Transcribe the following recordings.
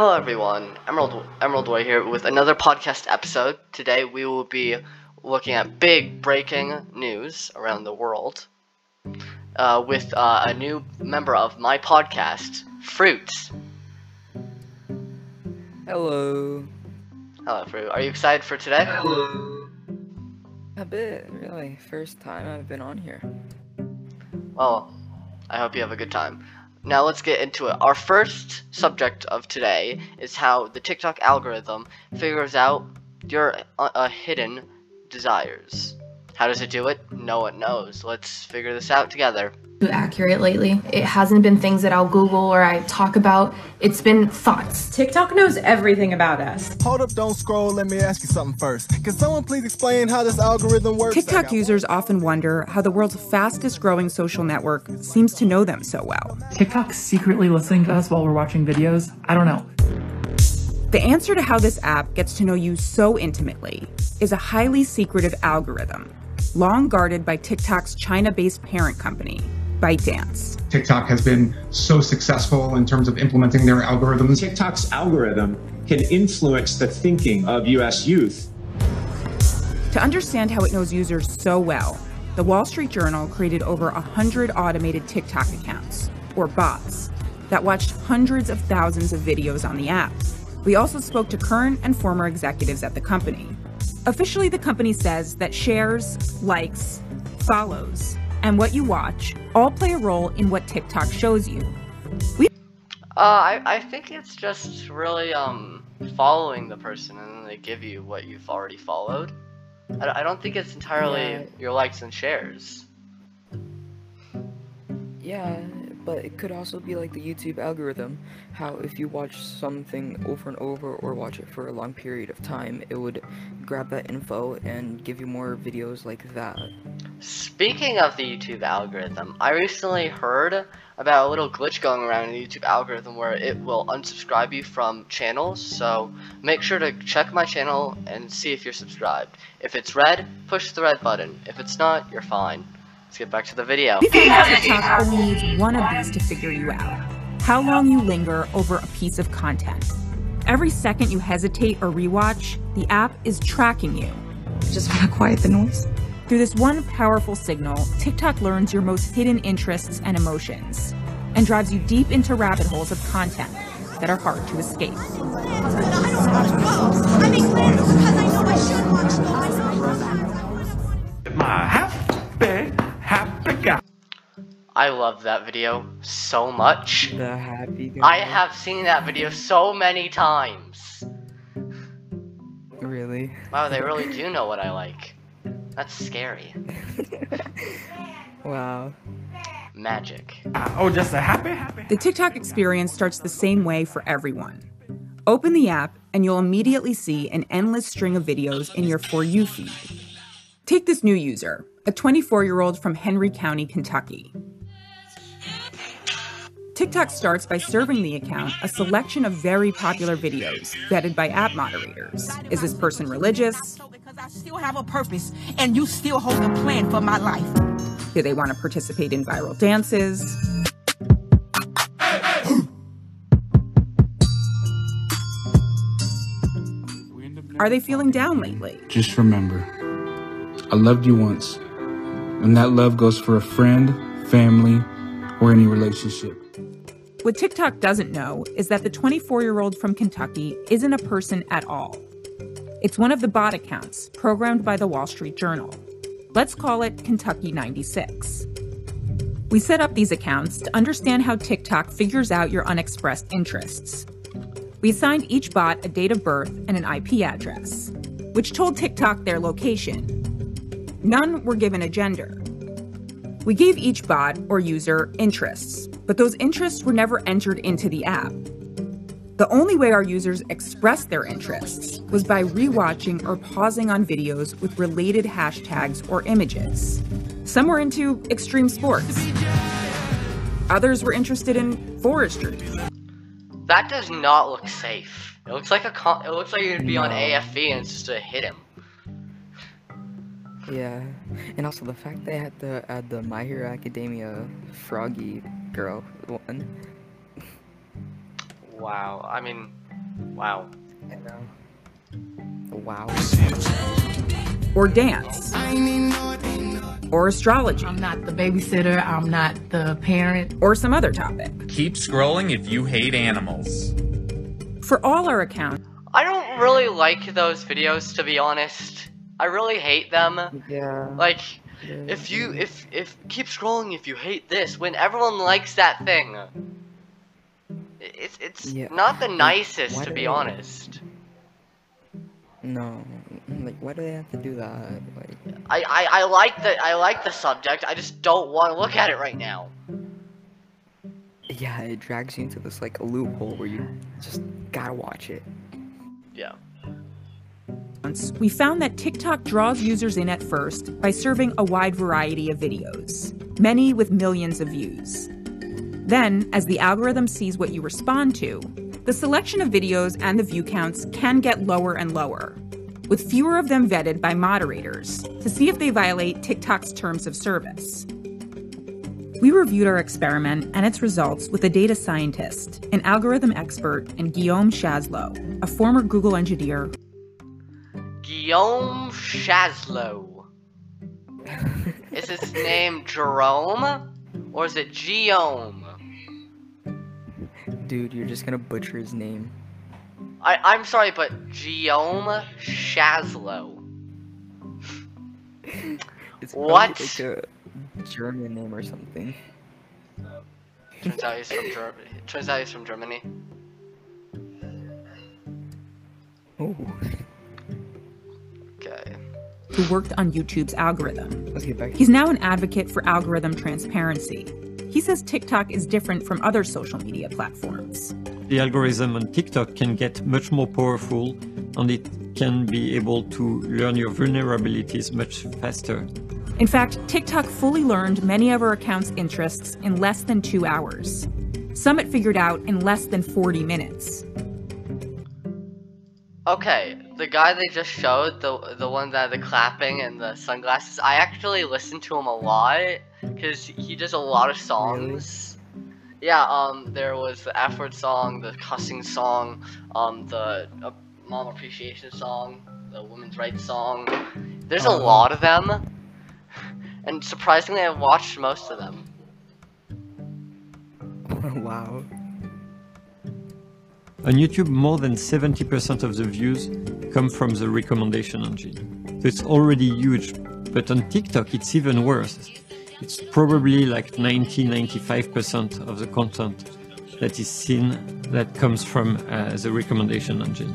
Hello everyone, Emerald Emerald Way here with another podcast episode. Today we will be looking at big breaking news around the world uh, with uh, a new member of my podcast, Fruits. Hello. Hello, Fruit. Are you excited for today? Hello. A bit, really. First time I've been on here. Well, I hope you have a good time. Now let's get into it. Our first subject of today is how the TikTok algorithm figures out your uh, uh, hidden desires. How does it do it? No one knows. Let's figure this out together accurate lately. It hasn't been things that I'll Google or I talk about. It's been thoughts. TikTok knows everything about us. Hold up, don't scroll. Let me ask you something first. Can someone please explain how this algorithm works? TikTok users often wonder how the world's fastest growing social network seems to know them so well. TikTok's secretly listening to us while we're watching videos? I don't know. The answer to how this app gets to know you so intimately is a highly secretive algorithm, long guarded by TikTok's China based parent company, ByteDance. TikTok has been so successful in terms of implementing their algorithms. TikTok's algorithm can influence the thinking of US youth. To understand how it knows users so well, the Wall Street Journal created over 100 automated TikTok accounts, or bots, that watched hundreds of thousands of videos on the app. We also spoke to current and former executives at the company. Officially, the company says that shares, likes, follows, and what you watch all play a role in what TikTok shows you. We uh, I, I think it's just really um following the person and then they give you what you've already followed. I, I don't think it's entirely yeah. your likes and shares. Yeah, but it could also be like the YouTube algorithm. How if you watch something over and over or watch it for a long period of time, it would grab that info and give you more videos like that. Speaking of the YouTube algorithm, I recently heard about a little glitch going around in the YouTube algorithm where it will unsubscribe you from channels, so make sure to check my channel and see if you're subscribed. If it's red, push the red button. If it's not, you're fine. Let's get back to the video. We found TikTok only needs one of these to figure you out. How long you linger over a piece of content. Every second you hesitate or rewatch, the app is tracking you. Just want to quiet the noise. Through this one powerful signal, TikTok learns your most hidden interests and emotions and drives you deep into rabbit holes of content that are hard to escape. My happy I love that video so much. The happy guy. I have seen that video so many times. Really? Wow, they really do know what I like. That's scary. wow. Magic. Uh, oh, just a happy, happy. The TikTok experience starts the same way for everyone. Open the app, and you'll immediately see an endless string of videos in your For You feed. Take this new user, a 24 year old from Henry County, Kentucky. TikTok starts by serving the account a selection of very popular videos vetted by app moderators. Is this person religious? Because I still have a purpose and you still hold a plan for my life. Do they want to participate in viral dances? Are they feeling down lately? Just remember, I loved you once, and that love goes for a friend, family, or any relationship. What TikTok doesn't know is that the 24 year old from Kentucky isn't a person at all. It's one of the bot accounts programmed by the Wall Street Journal. Let's call it Kentucky 96. We set up these accounts to understand how TikTok figures out your unexpressed interests. We assigned each bot a date of birth and an IP address, which told TikTok their location. None were given a gender. We gave each bot or user interests, but those interests were never entered into the app. The only way our users expressed their interests was by rewatching or pausing on videos with related hashtags or images. Some were into extreme sports. Others were interested in forestry. That does not look safe. It looks like a con it looks like you'd be on AFV and it's just to hit him. Yeah, and also the fact they had to add the My Hero Academia Froggy girl one. Wow, I mean, Wow. I know. Wow. Or dance. Or astrology. I'm not the babysitter. I'm not the parent. Or some other topic. Keep scrolling if you hate animals. For all our accounts. I don't really like those videos to be honest. I really hate them. Yeah. Like if you if if keep scrolling if you hate this when everyone likes that thing. It's it's Yeah. not the nicest why to be they- honest. No. Like, why do they have to do that? Like, I, I, I like the I like the subject. I just don't want to look at it right now. yeah, it drags you into this like loophole where you just gotta watch it. Yeah. We found that TikTok draws users in at first by serving a wide variety of videos, many with millions of views. Then, as the algorithm sees what you respond to, the selection of videos and the view counts can get lower and lower, with fewer of them vetted by moderators to see if they violate TikTok's terms of service. We reviewed our experiment and its results with a data scientist, an algorithm expert, and Guillaume Chaslot, a former Google engineer Guillaume Chaslot. is his name Jerome? Or is it Guillaume? Dude, you're just gonna butcher his name. I, I'm sorry, but Guillaume Chaslot. It's What? probably like a German name or something. Turns out he's from Germany. Turns out he's from Germany. Oh. Okay. who worked on YouTube's algorithm. Let's get back. He's now an advocate for algorithm transparency. He says TikTok is different from other social media platforms. The algorithm on TikTok can get much more powerful and it can be able to learn your vulnerabilities much faster. In fact, TikTok fully learned many of our account's interests in less than two hours. Some it figured out in less than 40 minutes. Okay, the guy they just showed, the the one that the clapping and the sunglasses, I actually listen to him a lot because he does a lot of songs. Yeah, um, there was the F word song, the cussing song, um, the uh, mom appreciation song, the women's rights song. There's a Oh. lot of them, and surprisingly, I've watched most of them. wow. On YouTube, more than 70% of the views come from the recommendation engine. So it's already huge, but on TikTok it's even worse. It's probably like 90 95% of the content that is seen that comes from uh, the recommendation engine.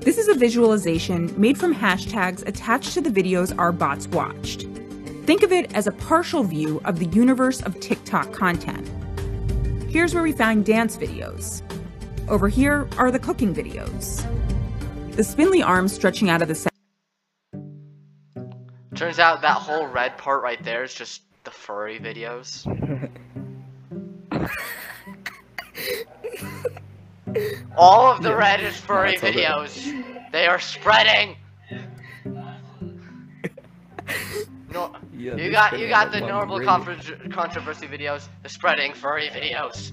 This is a visualization made from hashtags attached to the videos our bots watched. Think of it as a partial view of the universe of TikTok content. Here's where we found dance videos. Over here are the cooking videos. The spindly arms stretching out of the. Turns out that whole red part right there is just the furry videos. All of the Yeah. red is furry that- videos. They are spreading. No, Yeah, you got you got the normal controversy videos. The spreading furry videos.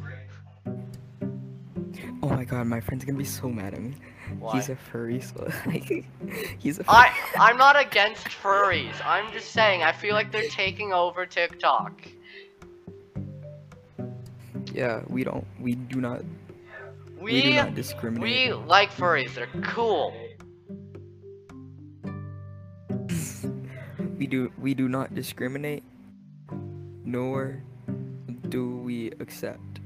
Oh my god, my friend's gonna be so mad at me. Why? He's a furry, so like, he's a. I I'm not against furries. I'm just saying I feel like they're taking over TikTok. Yeah, we don't. We do not. We, do not discriminate. we like furries. They're cool. We do. We do not discriminate. Nor do we accept.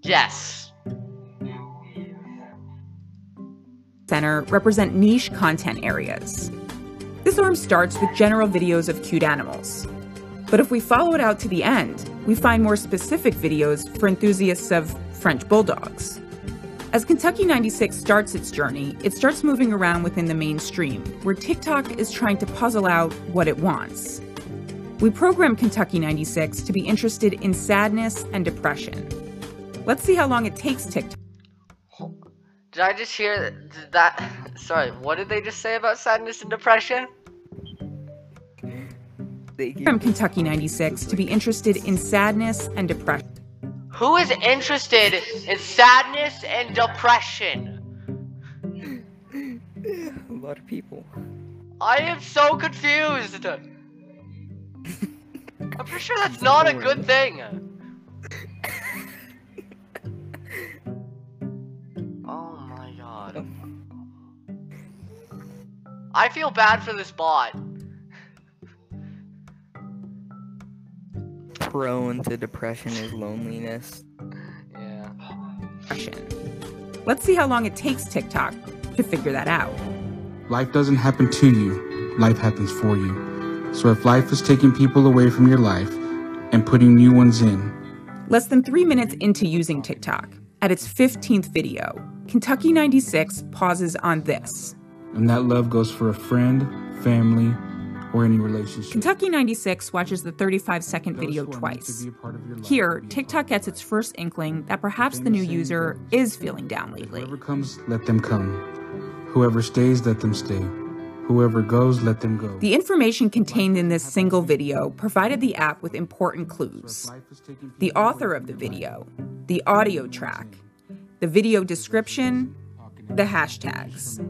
Yes. Center represent niche content areas. This arm starts with general videos of cute animals. But if we follow it out to the end, we find more specific videos for enthusiasts of French bulldogs. As Kentucky 96 starts its journey, it starts moving around within the mainstream, where TikTok is trying to puzzle out what it wants. We program Kentucky 96 to be interested in sadness and depression. Let's see how long it takes TikTok. Did I just hear did hmm. that? Sorry, what did they just say about sadness and depression? From Kentucky 96 to be interested in sadness and depression. Who is interested in sadness and depression? A lot of people. I am so confused. I'm pretty sure that's not a good thing. I feel bad for this bot. Prone to depression is loneliness. Yeah. Let's see how long it takes TikTok to figure that out. Life doesn't happen to you, life happens for you. So if life is taking people away from your life and putting new ones in, Less than three minutes into using TikTok, at its 15th video, Kentucky 96 pauses on this. And that love goes for a friend, family, or any relationship. Kentucky 96 watches the 35 second video who are meant to twice. be a part of your life Here, TikTok gets its first inkling that perhaps the new user is feeling down lately. Whoever comes, let them come. Whoever stays, let them stay. Whoever goes, let them go. The information contained in this single video provided the app with important clues. The author of the video, the audio track, the video description, the hashtags.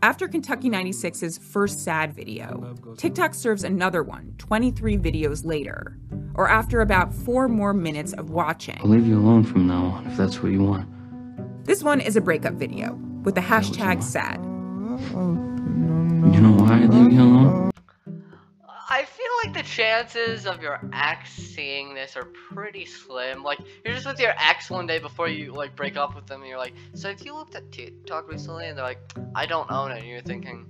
After Kentucky 96's first sad video, TikTok serves another one 23 videos later, or after about four more minutes of watching. I'll leave you alone from now on if that's what you want. This one is a breakup video with the hashtag sad. You know why I leave you alone? Like the chances of your ex seeing this are pretty slim. Like, you're just with your ex one day before you, like, break up with them, and you're like, so if you looked at TikTok recently, and they're like, I don't own it, and you're thinking,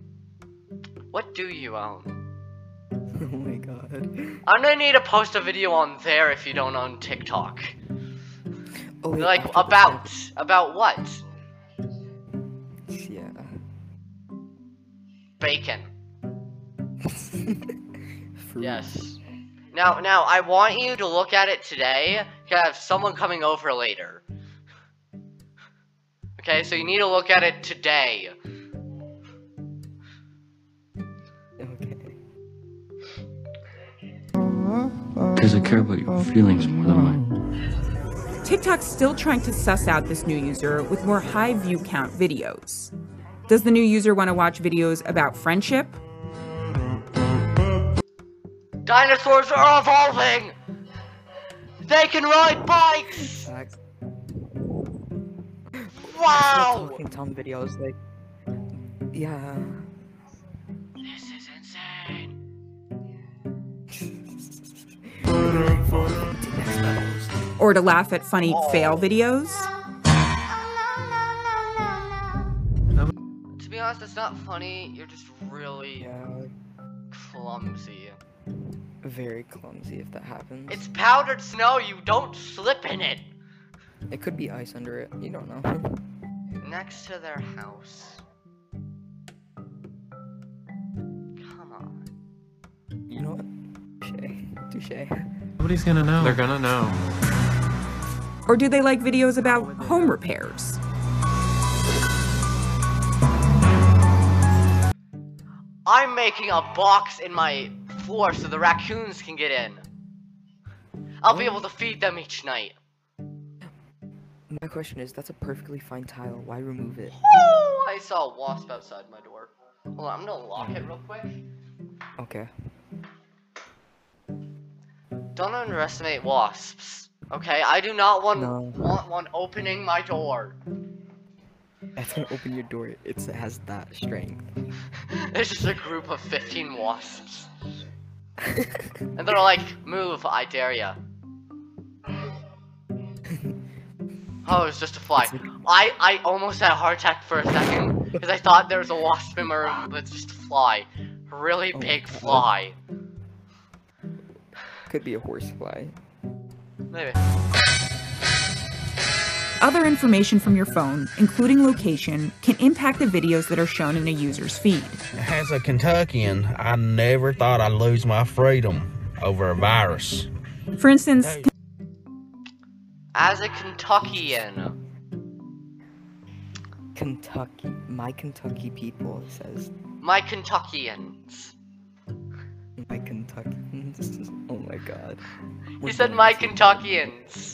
what do you own? Oh my god. I'm gonna need to post a video on there if you don't own TikTok. Oh, wait, like, about, about what? Yeah. Bacon. Yes. Now, now, I want you to look at it today. You have someone coming over later. Okay, so you need to look at it today. Okay. Because I care about your feelings more than mine. TikTok's still trying to suss out this new user with more high view count videos. Does the new user want to watch videos about friendship? Dinosaurs are evolving! They can ride bikes! Facts. Wow! Talking Tom videos like, yeah. This is insane. Or to laugh at funny oh. fail videos? To be honest, it's not funny. You're just really Yeah. clumsy. Very clumsy if that happens. It's powdered snow. You don't slip in it. It could be ice under it. You don't know. Next to their house. Come on. You know what? Touche. Touche. Nobody's gonna know. They're gonna know. Or do they like videos about home repairs? I'm making a box in my floor so the raccoons can get in. I'll be able to feed them each night. My question is, that's a perfectly fine tile. Why remove it? Oh, I saw a wasp outside my door. Hold on, I'm gonna lock it real quick. Okay. Don't underestimate wasps. Okay, I do not want No. want one opening my door. That's gonna open your door. It's, it has that strength. It's just a group of 15 wasps. And they're like, move, I dare ya. Oh, it's just a fly. I, I almost had a heart attack for a second because I thought there was a wasp in my room, but it's just a fly. A really Oh, big fly. Could be a horsefly. Maybe. Other information from your phone, including location, can impact the videos that are shown in a user's feed. As a Kentuckian, I never thought I'd lose my freedom over a virus. For instance, As a Kentuckian, Kentucky. My Kentucky people says. my Kentuckians. My Kentucky. oh my god. He said my Kentuckians.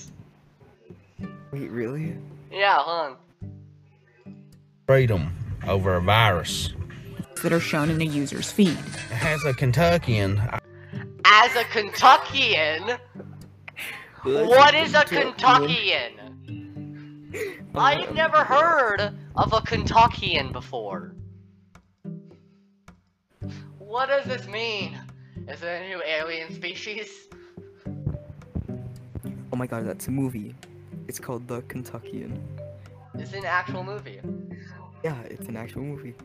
Wait, really? Yeah, hold on. Freedom over a virus. That are shown in a user's feed. As a Kentuckian, As a Kentuckian, what is a Kentuckian? I've never heard of a Kentuckian before. What does this mean? Is it a new alien species? Oh my god, that's a movie. It's called The Kentuckian. It's an actual movie? Yeah, it's an actual movie.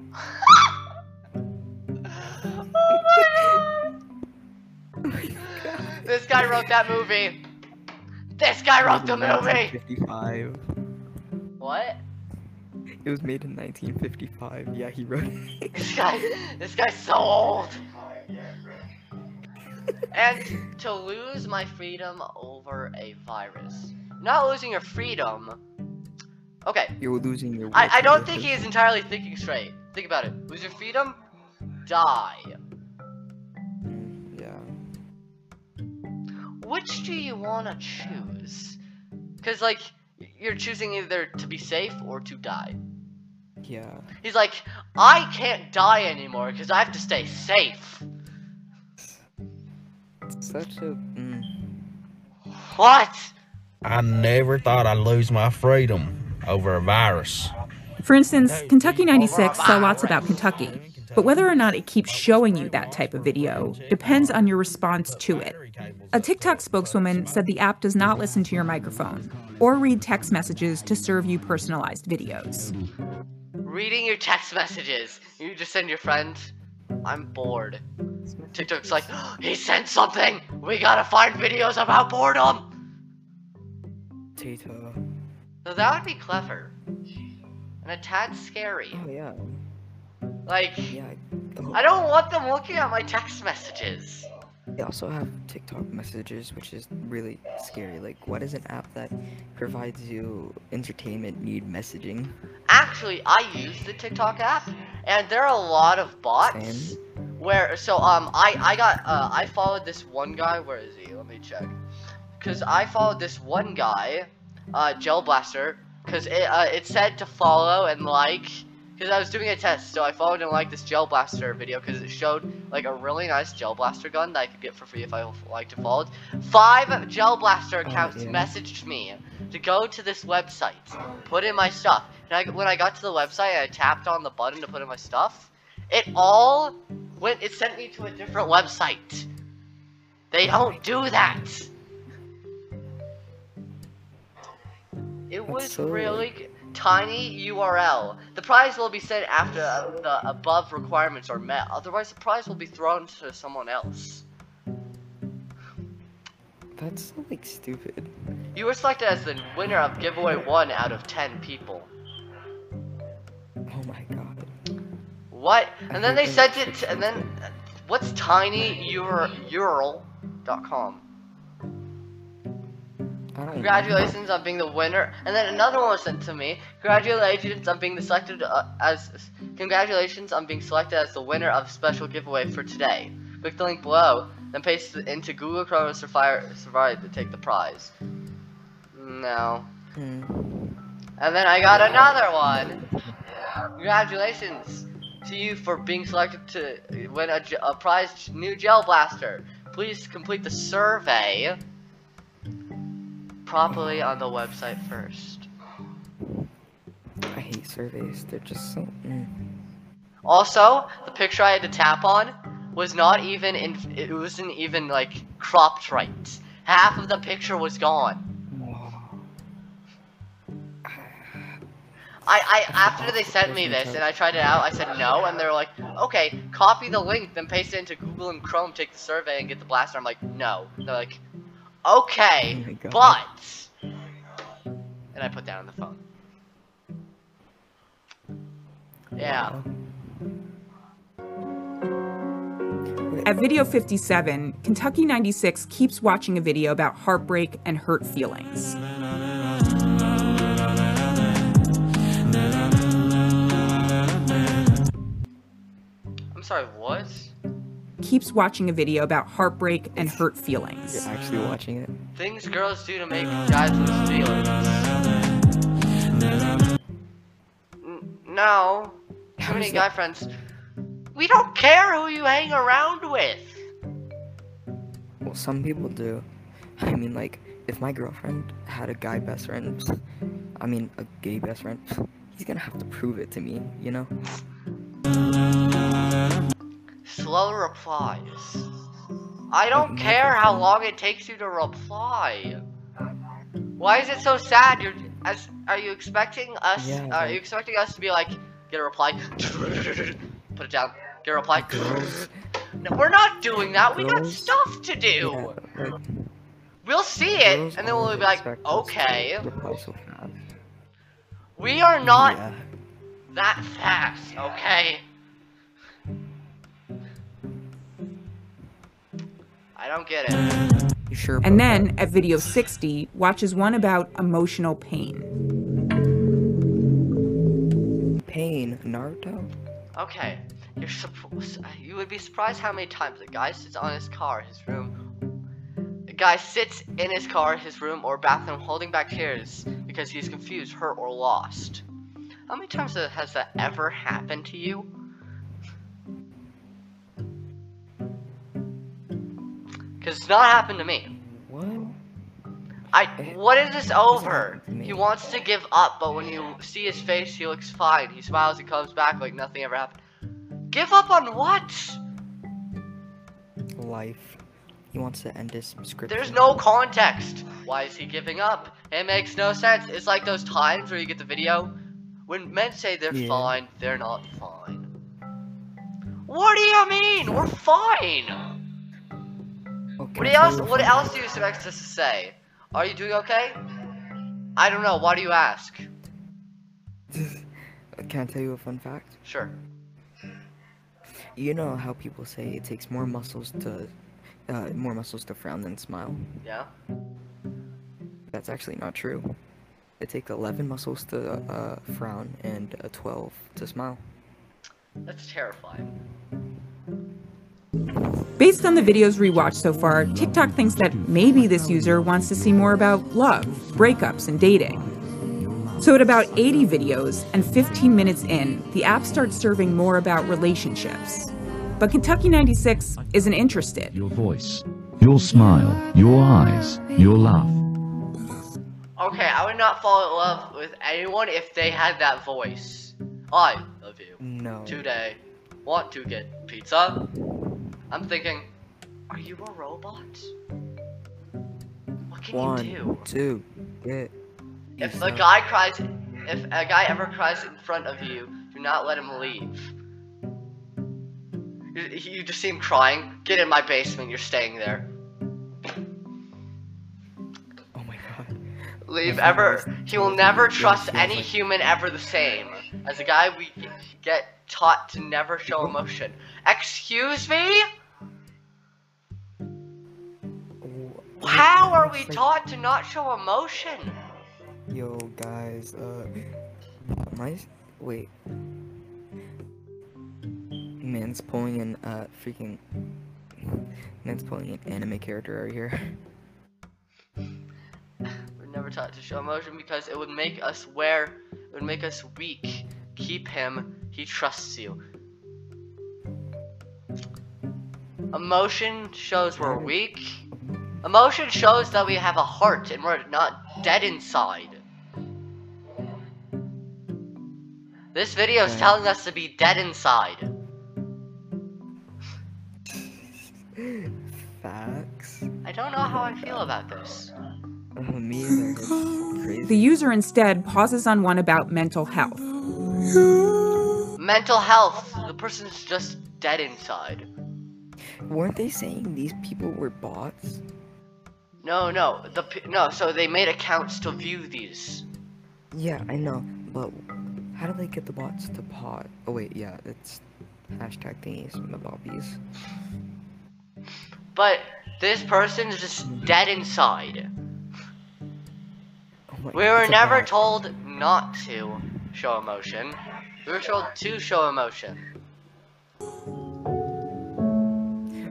Oh this guy wrote that movie. This guy wrote the movie. 55. What? It was made in 1955. Yeah, he wrote it. This guy, this guy's so old. and to lose my freedom over a virus. Not losing your freedom. Okay, You're losing your. I, I don't think he is entirely thinking straight. Think about it. Lose your freedom, die. Yeah. Which do you want to choose? Because, like, you're choosing either to be safe or to die. Yeah. He's like, I can't die anymore because I have to stay safe. Such a. Mm. What? I never thought I'd lose my freedom over a virus. For instance, Kentucky 96 saw lots about Kentucky, but whether or not it keeps showing you that type of video depends on your response to it. A TikTok spokeswoman said the app does not listen to your microphone or read text messages to serve you personalized videos. Reading your text messages. You just send your friend. I'm bored. TikTok's like, he sent something. We gotta find videos about boredom. Tata. So that would be clever. And a tad scary. Oh yeah. Like, Yeah. I don't want them looking at my text messages. They also have TikTok messages, which is really scary. Like, what is an app that provides you entertainment need messaging? Actually, I use the TikTok app, and there are a lot of bots. Same. Where so um I I got uh I followed this one guy. Where is he? Let me check. Cause I followed this one guy, uh Gel Blaster. Cause it uh it said to follow and like. Cause I was doing a test, so I followed and liked this Gel Blaster video because it showed like a really nice Gel Blaster gun that I could get for free if I liked and followed. Five Gel Blaster accounts yeah. messaged me to go to this website, put in my stuff. And I, when I got to the website, I tapped on the button to put in my stuff. It all went. It sent me to a different website. They don't do that. It was so- really tiny URL. The prize will be sent after uh, the above requirements are met. Otherwise, the prize will be thrown to someone else. That's like stupid. You were selected as the winner of giveaway one out of ten people. Oh my god. What? And then they sent it. To, and then what's tinyurl.com? I don't. Congratulations on being the winner. And then another one was sent to me. Congratulations on being the selected uh, as. Congratulations on being selected as the winner of special giveaway for today. Click the link below, then paste it into Google Chrome and Safari, Safari to take the prize. No. Hmm. And then I got another one. Congratulations to you for being selected to win a, a prize new gel blaster. Please complete the survey properly on the website first. I hate surveys. They're just so. Mm. Also, the picture I had to tap on was not even in. It wasn't even like cropped right. Half of the picture was gone. I, I after they sent me this and I tried it out, I said no, and they're like, okay, copy the link, then paste it into Google and Chrome, take the survey, and get the blaster. I'm like, no. They're like, okay, Oh but, and I put down the phone. Yeah. At video 57, Kentucky 96 keeps watching a video about heartbreak and hurt feelings. I'm sorry, what? keeps watching a video about heartbreak and hurt feelings. You're actually watching it. Things girls do to make guys lose feelings. No. How many guy friends. We don't care who you hang around with. Well, some people do. I mean, like, if my girlfriend had a guy best friend, I mean, a gay best friend, he's gonna have to prove it to me, you know? Slow replies. I don't care how long it takes you to reply. Why is it so sad? You're as are you expecting us? Yeah, are you expecting us to be like get a reply? Put it down. Get a reply. No, we're not doing that. We got stuff to do. We'll see it, and then we'll be like, expect us to okay, we are not that fast, okay? I don't get it. You sure And about then at video 60, watches one about emotional pain. pain, Naruto? Okay, you're supposed. Uh, you would be surprised how many times a guy sits on his car, his room. A guy sits in his car, his room, or bathroom, holding back tears because he's confused, hurt, or lost. How many times has that ever happened to you? Cause it's not happened to me. What? I. What is this over? happened to me. He wants to give up, but when you see his face, he looks fine. He smiles and comes back like nothing ever happened. Give up on what? Life. He wants to end his subscription. There's no context. Why is he giving up? It makes no sense. It's like those times where you get the video when men say they're Yeah. fine, they're not fine. What do you mean? We're fine. What else? What else do you expect us to say? Are you doing okay? I don't know. Why do you ask? Can I tell you a fun fact? Sure. You know how people say it takes more muscles to, uh, more muscles to frown than smile. Yeah. That's actually not true. It takes 11 muscles to uh, frown and uh, 12 to smile. That's terrifying. Based on the videos rewatched so far, TikTok thinks that maybe this user wants to see more about love, breakups, and dating. So at about 80 videos and 15 minutes in, the app starts serving more about relationships. But Kentucky 96 isn't interested. Your voice, your smile, your eyes, your laugh. Okay, I would not fall in love with anyone if they had that voice. I love you. No. Today, want to get pizza? I'm thinking, are you a robot? What can One, you do? two, get. If a guy cries, if a guy ever cries in front of you, do not let him leave. You, you just see him crying. Get in my basement. You're staying there. Oh my god. Leave ever. He will never trust any was human ever the same. As a guy, we get taught to never show emotion. Excuse me? How are we taught to not show emotion? Yo, guys, uh, my wait, man's pulling an uh freaking man's pulling an anime character right here. We're never taught to show emotion because it would make us wear, it would make us weak. Keep him, he trusts you. Emotion shows we're weak. Emotion shows that we have a heart and we're not dead inside. This video is telling us to be dead inside. Facts. I don't know how I feel about this. Uh, me either. The user instead pauses on one about mental health. Mental health. The person's just dead inside. Weren't they saying these people were bots? No, no, the no. So they made accounts to view these. Yeah, I know, but how do they get the bots to pod? Oh wait, yeah, it's hashtag thingies, bobbies. But this person's just dead inside. Oh my, We were never bot. told not to show emotion. We were told to show emotion.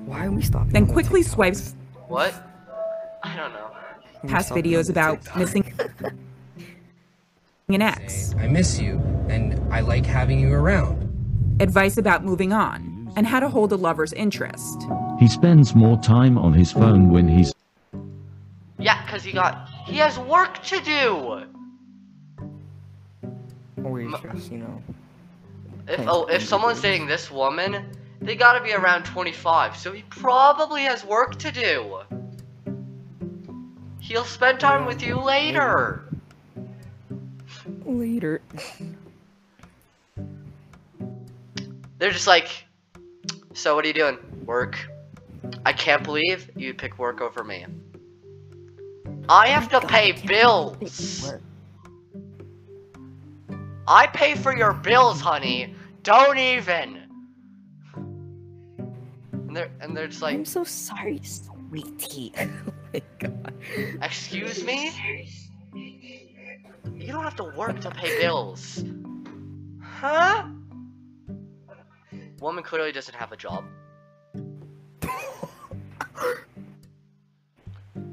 Why are we stopping? Then quickly TikToks? swipes What? I don't know. Past videos about TikTok. missing an ex. I miss you. and I like having you around. Advice about moving on and how to hold a lover's interest. He spends more time on his phone when he's Yeah, cause he got he has work to do. Or he's just, you know. If oh, if someone's dating this woman, they gotta be around 25, so he probably has work to do. He'll spend time with you later. Later. They're just like, so what are you doing? Work. I can't believe you pick work over me. I have to pay bills. I pay for your bills, honey. Don't even. And they're and they're just like. I'm so sorry, sweetie. my god. Excuse me. You don't have to work to pay bills. Huh? Woman clearly doesn't have a job.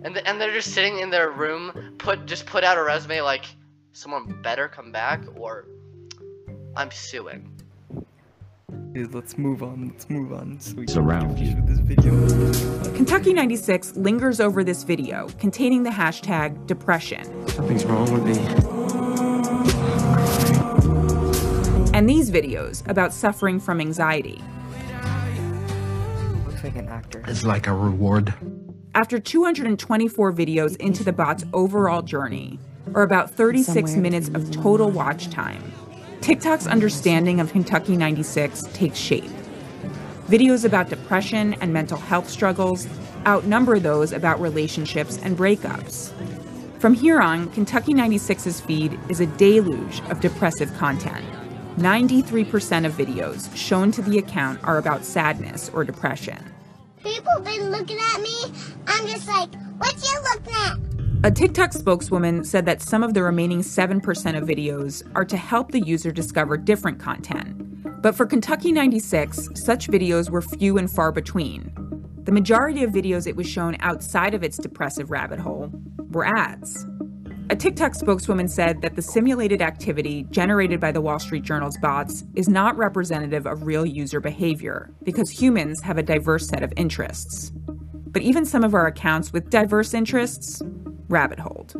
and the, and they're just sitting in their room, put just put out a resume like someone better come back or I'm suing. Dude, let's move on. Let's move on. So we Surround you. this video. Kentucky 96 lingers over this video containing the hashtag depression. Something's wrong with me. And these videos about suffering from anxiety. Looks like an actor. It's like a reward. After 224 videos into the bot's overall journey, or about 36 Somewhere minutes of total watch time, TikTok's understanding of Kentucky 96 takes shape. Videos about depression and mental health struggles outnumber those about relationships and breakups. From here on, Kentucky 96's feed is a deluge of depressive content. 93% of videos shown to the account are about sadness or depression. People been looking at me. I'm just like, what you looking at? A TikTok spokeswoman said that some of the remaining 7% of videos are to help the user discover different content. But for Kentucky 96, such videos were few and far between. The majority of videos it was shown outside of its depressive rabbit hole were ads. A TikTok spokeswoman said that the simulated activity generated by the Wall Street Journal's bots is not representative of real user behavior because humans have a diverse set of interests. But even some of our accounts with diverse interests rabbit holed.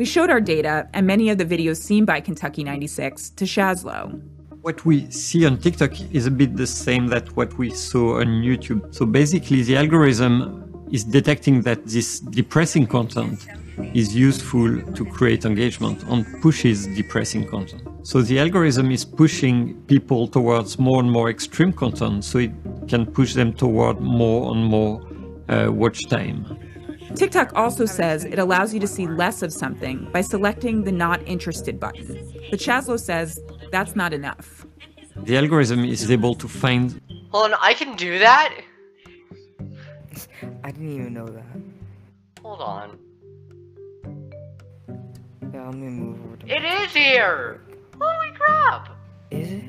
We showed our data and many of the videos seen by Kentucky 96 to Chaslot. What we see on TikTok is a bit the same that what we saw on YouTube. So basically the algorithm is detecting that this depressing content is useful to create engagement and pushes depressing content. So the algorithm is pushing people towards more and more extreme content so it can push them toward more and more uh, watch time. TikTok also says it allows you to see less of something by selecting the not interested button. But Chaslot says that's not enough. The algorithm is able to find Hold on, I can do that? I didn't even know that. Hold on. Yeah, I'm gonna move over to It is here! Holy crap! Is it?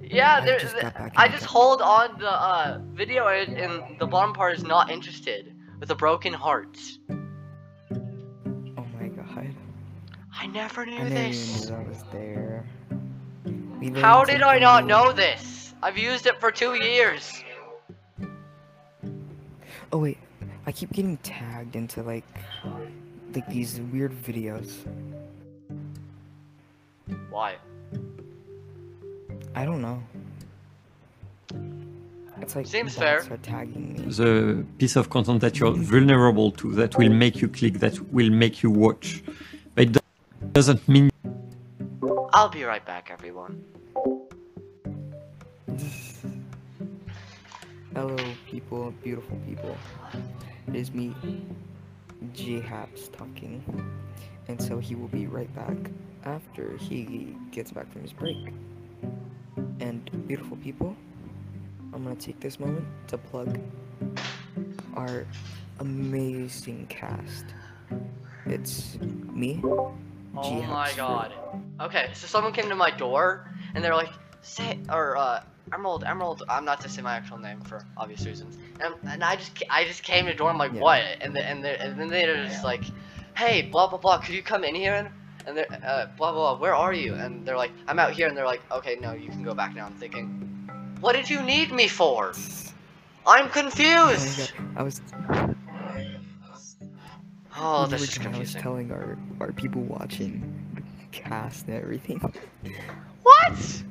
Yeah, I just got I just hold on the uh, video and, and the bottom part is not interested with a broken heart. Oh my god. I never knew I this. knew was there. How did I not know this? I've used it for two years. Oh wait, I keep getting tagged into like, like these weird videos. Why? I don't know. It's like Seems fair. tagging me. the piece of content that you're vulnerable to that will make you click, that will make you watch. But it do- doesn't mean I'll be right back, everyone. Hello, people, beautiful people. It is me, J Haps, talking, and so he will be right back after he gets back from his break. And beautiful people, I'm gonna take this moment to plug our amazing cast. It's me, Oh G my Haps god. Okay, so someone came to my door and they're like, say, or uh, Emerald, Emerald. I'm not to say my actual name for obvious reasons. And, and I just, I just came to the door. I'm like, Yeah. what? And the, and the, and then they're just like, hey, blah blah blah. Could you come in here? and they're uh, blah blah blah. Where are you? And they're like, I'm out here, and they're like, okay, no, you can go back now. I'm thinking, what did you need me for? I'm confused. Oh I was. Oh, we this were- is I was telling our our people watching the cast and everything. What?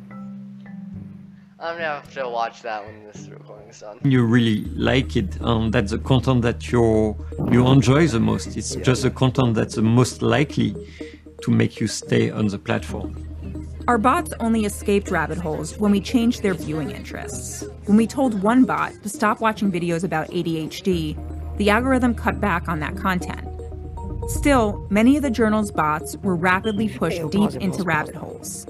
I'm gonna have to watch that when this recording is done. You really like it, and that's the content that you you enjoy the most. It's just the content that's the most likely to make you stay on the platform. Our bots only escaped rabbit holes when we changed their viewing interests. When we told one bot to stop watching videos about ADHD, the algorithm cut back on that content. Still, many of the journal's bots were rapidly pushed deep into rabbit holes.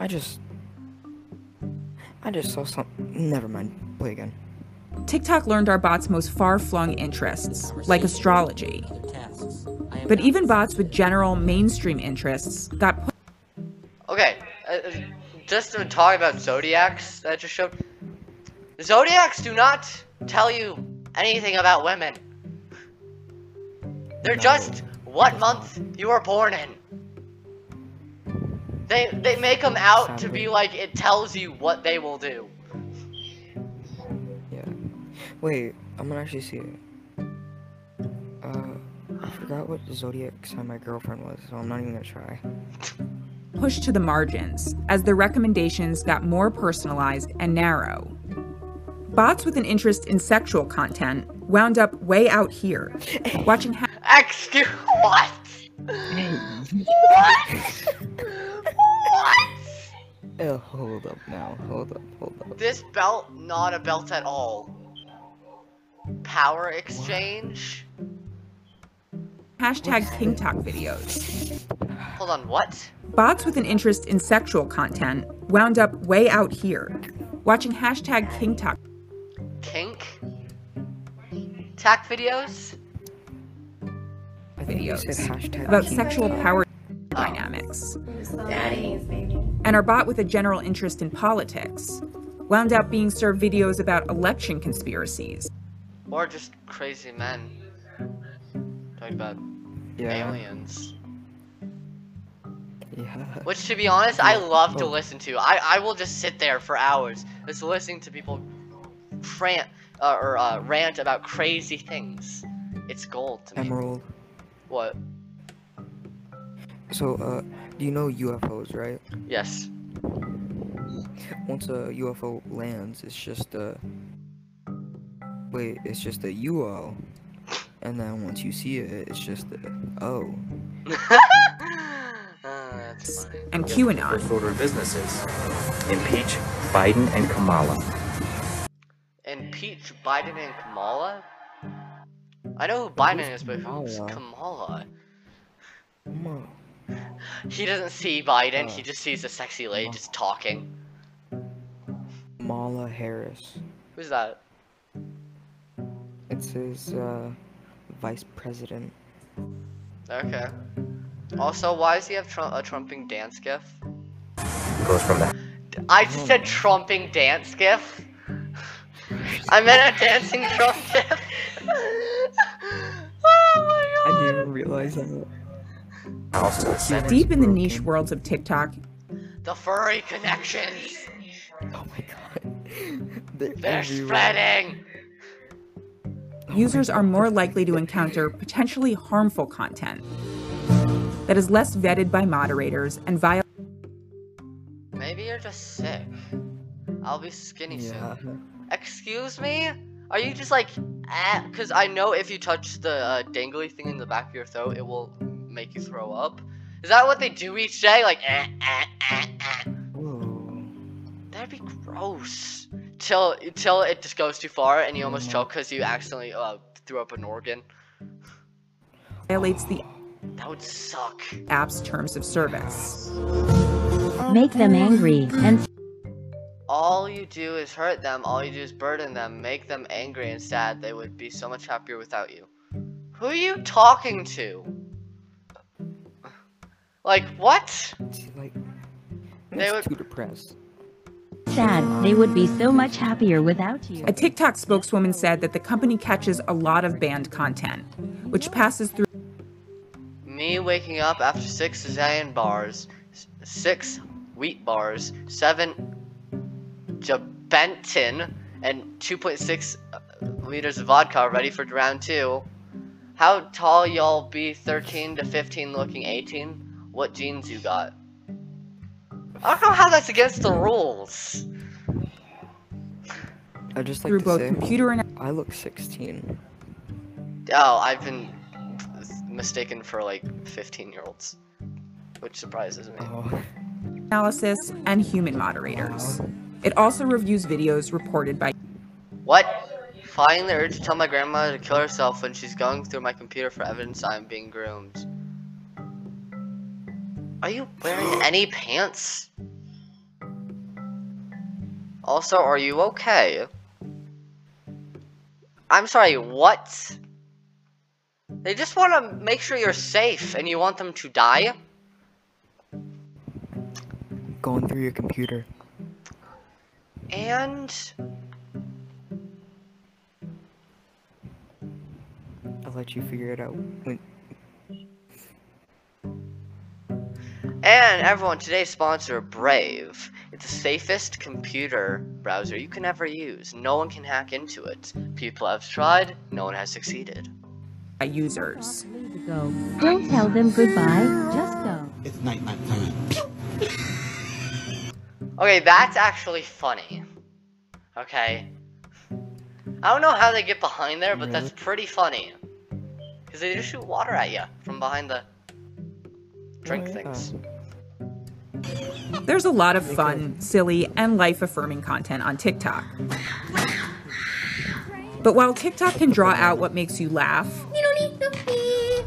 I just. I just saw some. Never mind. Play again. TikTok learned our bots' most far flung interests, like astrology. But even bots with general mainstream interests got put Okay, uh, uh, just to talk about zodiacs that I just showed. Zodiacs do not tell you anything about women. They're just what month you were born in. They they make them out to be like it tells you what they will do. Yeah. Wait, I'm gonna actually see it. I forgot what zodiac sign my girlfriend was, so I'm not even gonna try. pushed to the margins as the recommendations got more personalized and narrow. Bots with an interest in sexual content wound up way out here, watching ha- Excuse what? what? Oh, hold up now. Hold up. Hold up. This belt not a belt at all. Power exchange. Hashtag KinkTok videos. Hold on, what? Bots with an interest in sexual content wound up way out here, watching hashtag KinkTok Kink? Tack videos? I think you said videos about sexual power oh. dynamics. And our bot with a general interest in politics wound up being served videos about election conspiracies. Or just crazy men. Talking about Yeah. aliens. Yeah. Which, to be honest, I love to listen to. I, I will just sit there for hours just listening to people rant, uh, or uh, rant about crazy things. It's gold to me. Emerald. What? So, uh, do you know UFOs, right? Yes. Once a UFO lands, it's just a. Wait, it's just a UO. And then once you see it, it's just a oh. Uh. And QAnon. First order of businesses. Impeach Biden and Kamala. Impeach Biden and Kamala? I know who Biden is, but who's Kamala? Kamala? Come on. He doesn't see Biden, he just sees a sexy lady just talking. Mala Harris. Who's that? It's his uh, vice president. Okay. Also, why does he have tru- a trumping dance gif? Goes from the I just said trumping dance gif. I meant a dancing Trump gif. oh my god. I didn't even realize that. house to the Senate. Deep in the niche worlds of TikTok. The furry connections. Oh my god. They're, They're everywhere. spreading. Users are more likely to encounter potentially harmful content that is less vetted by moderators and via Maybe you're just sick. I'll be skinny Yeah. soon. Excuse me? Are you just like, eh? Because I know if you touch the uh, dangly thing in the back of your throat, it will make you throw up. Is that what they do each day? Like, eh, eh, eh, eh. Whoa. That'd be gross. Till, till it just goes too far and you almost choke because you accidentally uh, threw up an organ. violates the That would suck. app's terms of service. Make them angry and All you do is hurt them, all you do is burden them, make them angry and sad. They would be so much happier without you. Who are you talking to? Like, what? Like. They It's would- too depressed. Sad, they would be so much happier without you. A TikTok spokeswoman said that the company catches a lot of banned content, which passes through Me waking up after six Zion bars, six wheat bars, seven Jabentin, and 2.6 uh, liters of vodka ready for round two. How tall y'all be 13 to 15 looking 18? What jeans you got? I don't know how that's against the rules. I just like through to both say, computer and I look 16. Oh, I've been mistaken for like 15 year olds, which surprises me. Oh. analysis and human moderators. Oh. It also reviews videos reported by What? Finding the urge to tell my grandma to kill herself when she's going through my computer for evidence I'm being groomed. Are you wearing any pants? Also, are you okay? I'm sorry, what? They just want to make sure you're safe and you want them to die? Going through your computer. And I'll let you figure it out. When, And everyone, today's sponsor, Brave. It's the safest computer browser you can ever use. No one can hack into it. People have tried, no one has succeeded. users. Don't tell them goodbye, just go. It's night night time. Okay, that's actually funny. Okay. I don't know how they get behind there, but that's mm-hmm. pretty funny. Because they just shoot water at you from behind the drink oh, things. There's a lot of fun, silly, and life affirming content on TikTok. But while TikTok can draw out what makes you laugh,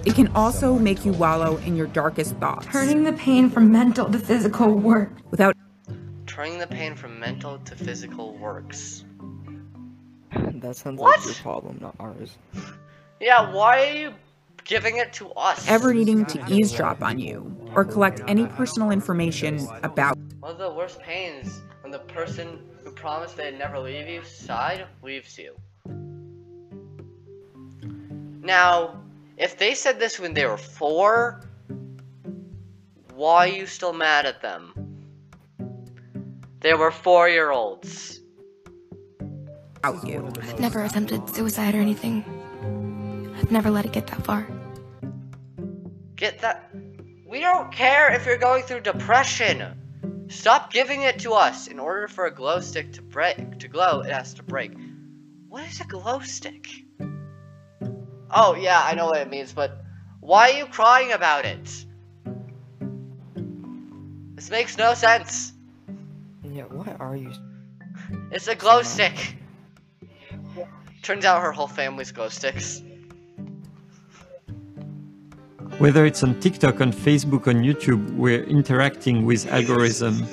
it can also make you wallow in your darkest thoughts. Turning the pain from mental to physical work. Without Turning the pain from mental to physical works. that sounds What? like your problem, not ours. Yeah, why are you giving it to us? ever needing to eavesdrop on you or collect any personal information about One of the worst pains when the person who promised they'd never leave you side leaves you. Now, if they said this when they were four, why are you still mad at them? They were four year olds. you. I've never attempted suicide or anything. I've never let it get that far. Get that. We don't care if you're going through depression. Stop giving it to us. In order for a glow stick to break, to glow, it has to break. What is a glow stick? Oh yeah, I know what it means, but why are you crying about it? This makes no sense. Yeah, what are you? It's a glow stick. Turns out her whole family's glow sticks. Whether it's on TikTok, on Facebook, on YouTube, we're interacting with algorithm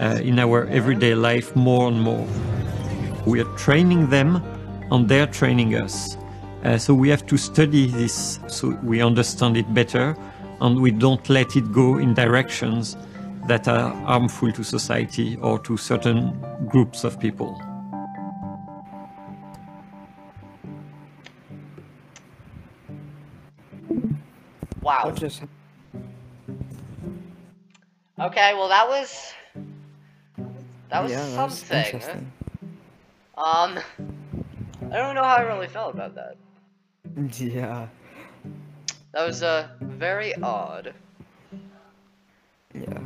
uh, in our everyday life more and more. We are training them, and they're training us. Uh, so we have to study this so we understand it better, and we don't let it go in directions that are harmful to society or to certain groups of people. Wow. Just Okay, well that was that was Yeah, that was something. um, I don't know how I really felt about that. Yeah. That was uh very odd. Yeah.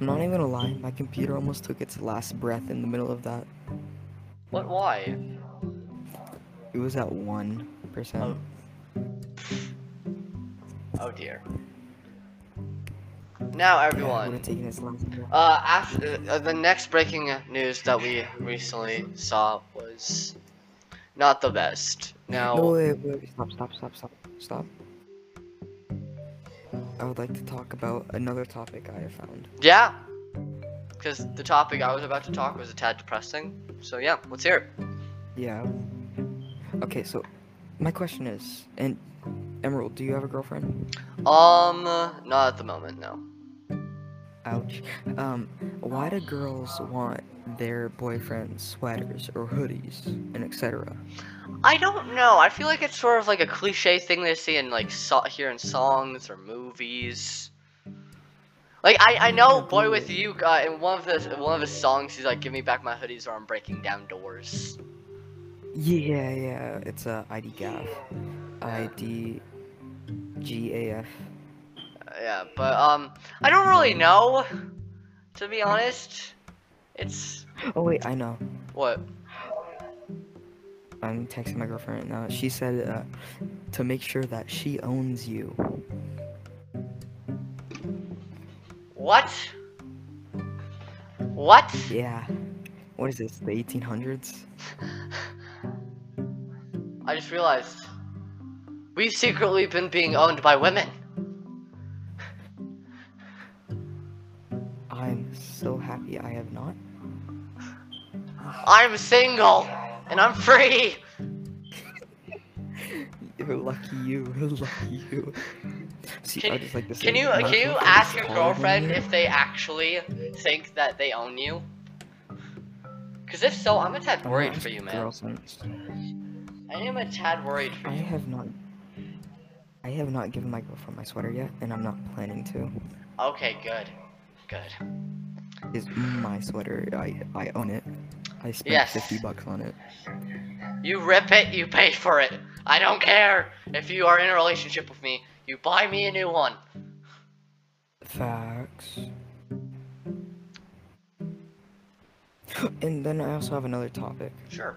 I'm not even gonna lie, my computer almost took its last breath in the middle of that. What? Why? It was at 1%. Oh dear. Now everyone. Uh, after uh, the next breaking news that we recently saw was not the best. Now, No, wait, wait, wait, stop, stop, stop, stop, stop. I would like to talk about another topic I have found. yeah, because the topic I was about to talk was a tad depressing. So yeah, let's hear it. Yeah. Okay, so my question is, and Emerald, do you have a girlfriend? Um, not at the moment, no. Ouch. Um, why do girls want their boyfriend sweaters or hoodies and etc.? I don't know. I feel like it's sort of like a cliche thing they see in like so here in songs or movies. Like I, I know BoyWithUke uh, in one of the one of his songs he's like give me back my hoodies or I'm breaking down doors. Yeah, yeah, it's a ID gaff. ID GAF. Uh, yeah, but um I don't really know to be honest. It's Oh wait, I know. what? I'm texting my girlfriend right now. She said uh, to make sure that she owns you. What? What? Yeah. What is this? The 1800s? I just realized we've secretly been being owned by women. I'm so happy I have not. I'm single and I'm free. You're lucky you. Lucky you. See, I Can, just like can you can you ask your girlfriend if they actually think that they own you? Cause if so, I'm a tad worried for you, man. I am a tad worried for I you. have not. I have not given my girlfriend my sweater yet, and I'm not planning to. Okay, good, good. Is my sweater. I I own it. I spent Yes. 50 bucks on it. You rip it, you pay for it. I don't care if you are in a relationship with me. You buy me a new one. Facts. And then I also have another topic. Sure.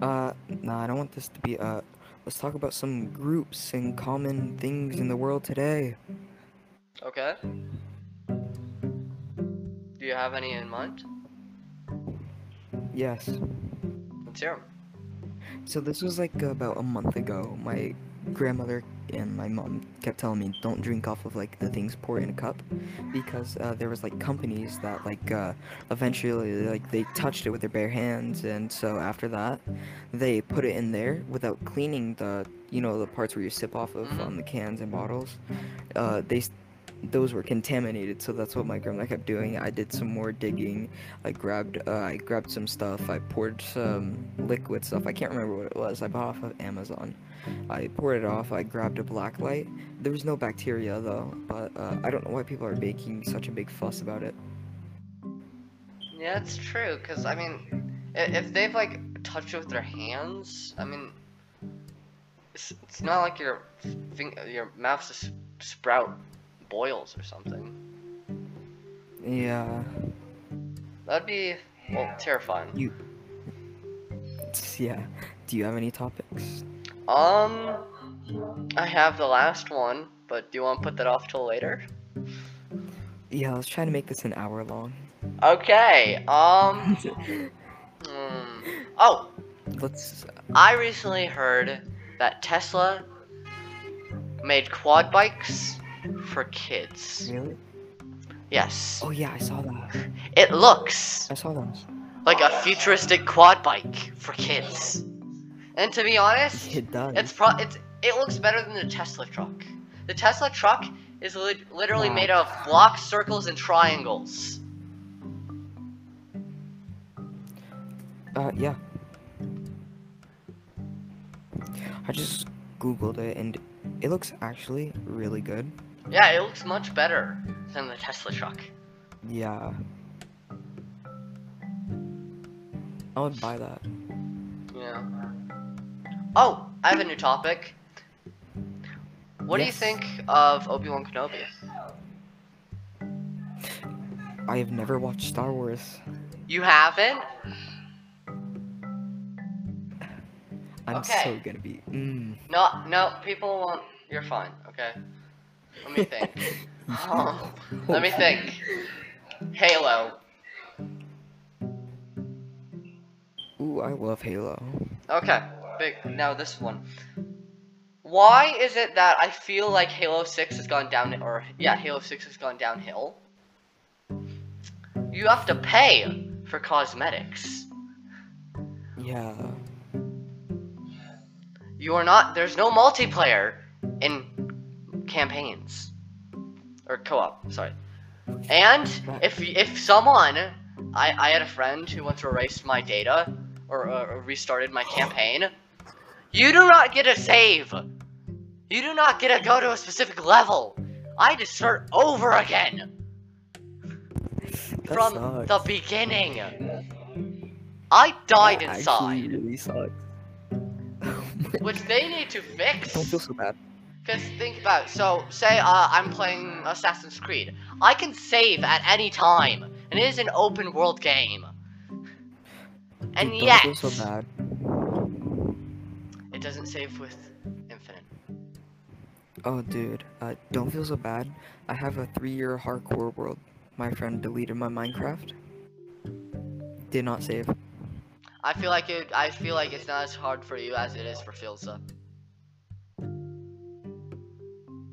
Uh, nah, I don't want this to be, uh, let's talk about some groups and common things in the world today. Okay. Do you have any in mind? Yes. Let's hear 'em. So this was like about a month ago. My grandmother and my mom kept telling me don't drink off of like the things poured in a cup because uh, there was like companies that like uh, eventually like they touched it with their bare hands and so after that they put it in there without cleaning the you know the parts where you sip off of on the cans and bottles. Uh, they those were contaminated so that's what my grandma kept doing. I did some more digging. I grabbed uh, i grabbed some stuff. I poured some liquid stuff. I can't remember what it was. I bought off of amazon i poured it off i grabbed a black light there was no bacteria though but uh, i don't know why people are making such a big fuss about it Yeah, it's true. Cause I mean, if they've like touched it with their hands, I mean, it's, it's not like your thing, your mouth's just sprout boils or something. yeah That'd be well terrifying. you yeah do you have any topics Um, I have the last one, but do you want to put that off till later? yeah let's try to make this an hour long Okay. Um. hmm, Oh, let's I recently heard that Tesla made quad bikes for kids. really Yes. oh yeah i saw that It looks i saw those like a futuristic quad bike for kids. And to be honest, it does it's pro it's it looks better than the Tesla truck. The Tesla truck is li- literally Wow. made of blocks, circles, and triangles. Uh, yeah. I just googled it and it looks actually really good. Yeah, it looks much better than the Tesla truck. Yeah. I would buy that. Yeah. Oh, I have a new topic. What do you think of Obi-Wan Kenobi? I have never watched Star Wars. You haven't? I'm Okay. so gonna be. Mm. No, no, people won't. You're fine, okay? Let me think. Um, let me think. Halo. Ooh, I love Halo. Okay, big. Now this one. Why is it that I feel like Halo 6 has gone down, or yeah, Halo 6 has gone downhill? You have to pay for cosmetics. Yeah. You are not. There's no multiplayer in campaigns or co-op. Sorry. And if if someone, I I had a friend who once erased my data or, or restarted my campaign. You do not get a save. You do not get to go to a specific level. I to start over again from sucks. the beginning. I died That inside, really sucks. which they need to fix. Don't feel so bad. Because think about it. So, say uh, I'm playing Assassin's Creed. I can save at any time, and it is an open world game. And Dude, yet, Don't feel so. It doesn't save with Infinite. Oh, dude, uh, don't feel so bad. I have a three-year hardcore world. My friend deleted my Minecraft. Did not save. I feel like it. I feel like it's not as hard for you as it is for Philza. You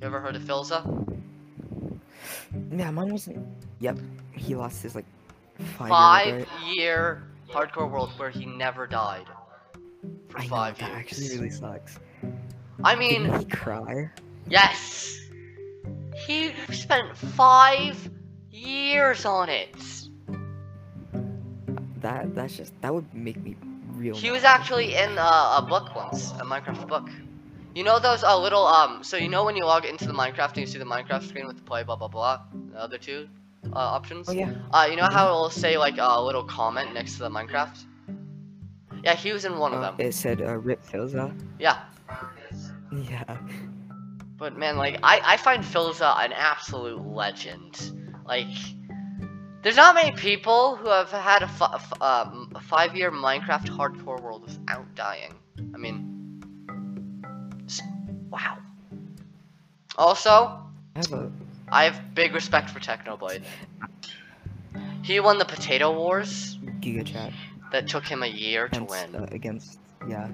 ever heard of Philza? Yeah, mine wasn't. Yep, he lost his like five. Five years, right? year hardcore world where he never died. For I know, five that years. actually really sucks. I mean, Didn't he cry? yes. He spent five years on it. That that's just that would make me real. He mad. was actually in uh, a book once, a Minecraft book. You know those uh, little um. So you know when you log into the Minecraft and you see the Minecraft screen with the play blah blah blah, the other two uh, options. Oh yeah. Uh, you know how it'll say like a little comment next to the Minecraft? Yeah, he was in one of Uh, them. it said uh, "Rip Philza." Yeah, Yeah. but man, like I I find Philza an absolute legend. Like, there's not many people who have had a, um, a five-year Minecraft hardcore world without dying. I mean, wow. Also, I have a I have big respect for Technoblade. He won the Potato Wars Gigachad that took him a year to win. uh, against yeah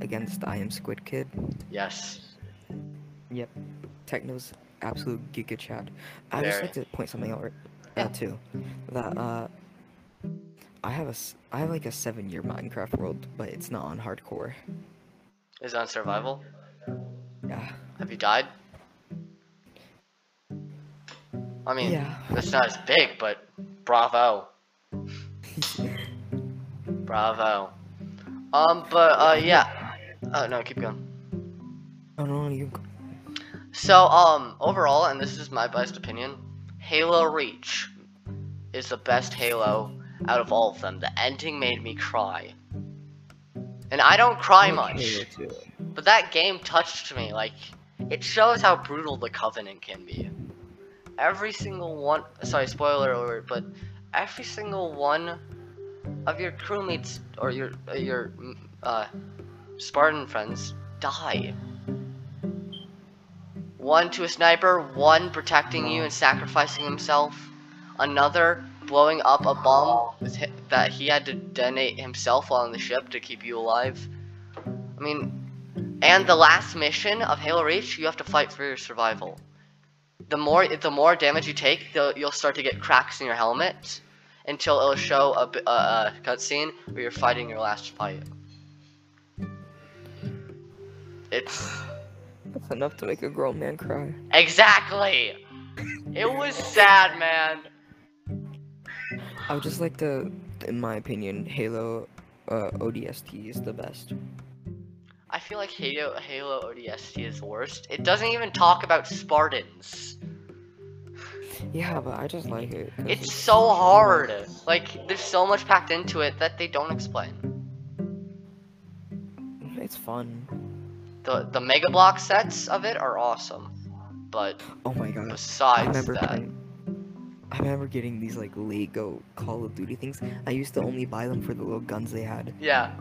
against I am Squid Kid. Yes. Yep. Techno's absolute Gigachad. I just like to point something out right, uh, too. That uh, I have a s- I have like a seven year Minecraft world, but it's not on hardcore. Is it on survival? Yeah. Have you died? I mean, Yeah. that's not as big, but bravo. bravo. Um, but, uh, yeah. Oh, no, keep going. Oh no, you. So, um, overall, and this is my biased opinion, Halo Reach is the best Halo out of all of them. The ending made me cry. And I don't cry like much. But that game touched me, like, it shows how brutal the Covenant can be. Every single one, sorry, spoiler alert, but every single one of your crewmates, or your, your, uh, Spartan friends, die. One to a sniper, one protecting you and sacrificing himself, another blowing up a bomb that he had to detonate himself on the ship to keep you alive. I mean, and the last mission of Halo Reach, you have to fight for your survival. The more the more damage you take, the, you'll start to get cracks in your helmet until it'll show a, a, a cutscene where you're fighting your last fight. It's That's enough to make a grown man cry. exactly. It was sad, man. I would just like to, in my opinion, Halo uh, ODST is the best. I feel like Halo Halo ODST is the worst. It doesn't even talk about Spartans. Yeah, but I just like it. It's so hard. Like there's so much packed into it that they don't explain. It's fun. The the Mega Block sets of it are awesome. But Oh my god. I besides remember that, playing- I remember getting these like Lego Call of Duty things. I used to only buy them for the little guns they had. yeah.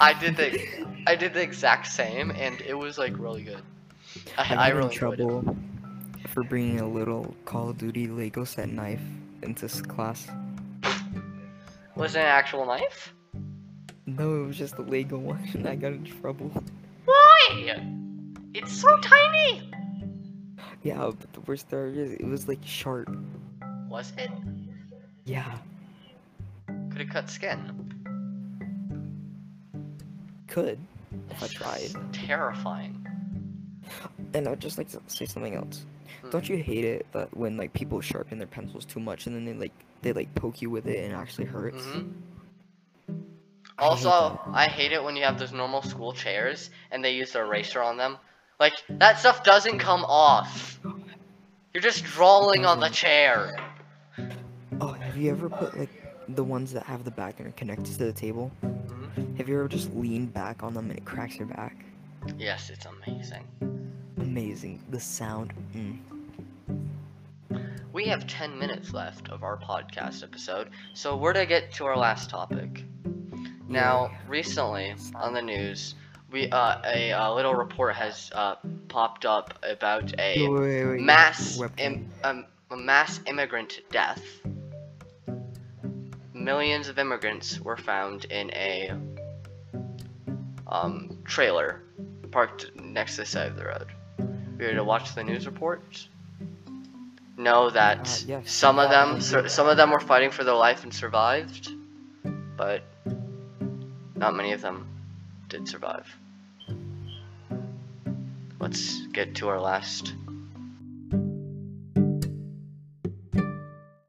I did the I did the exact same and it was like really good. I, I I, got in really enjoyed it. For bringing a little Call of Duty Lego set knife into class. Was it an actual knife? No, it was just a Lego one, and I got in trouble. Why? It's so tiny. Yeah, but the worst part is it was like sharp. Was it? Yeah, Could have cut skin. could if I tried. Terrifying. And I'd just like to say something else. Don't you hate it that when like people sharpen their pencils too much and then they like they like poke you with it and it actually hurts? Mhm. I hate Also, I hate it when you have those normal school chairs and they use the eraser on them. Like, that stuff doesn't come off. You're just drawing on the chair. Oh, have you ever put like the ones that have the back and are connected to the table? Mm-hmm. Have you ever just leaned back on them and it cracks your back? Yes, it's amazing. Amazing. The sound. Mm. We have 10 minutes left of our podcast episode, so we're to get to our last topic. Now, recently on the news, we uh, a, uh little report has uh, popped up about a Wait, wait, wait, mass. Im- um, a mass immigrant death. Millions of immigrants were found in a um, trailer parked next to the side of the road. We were to watch the news reports. Know that Uh, yes. some of them, some of them were fighting for their life and survived, but not many of them did survive. Let's get to our last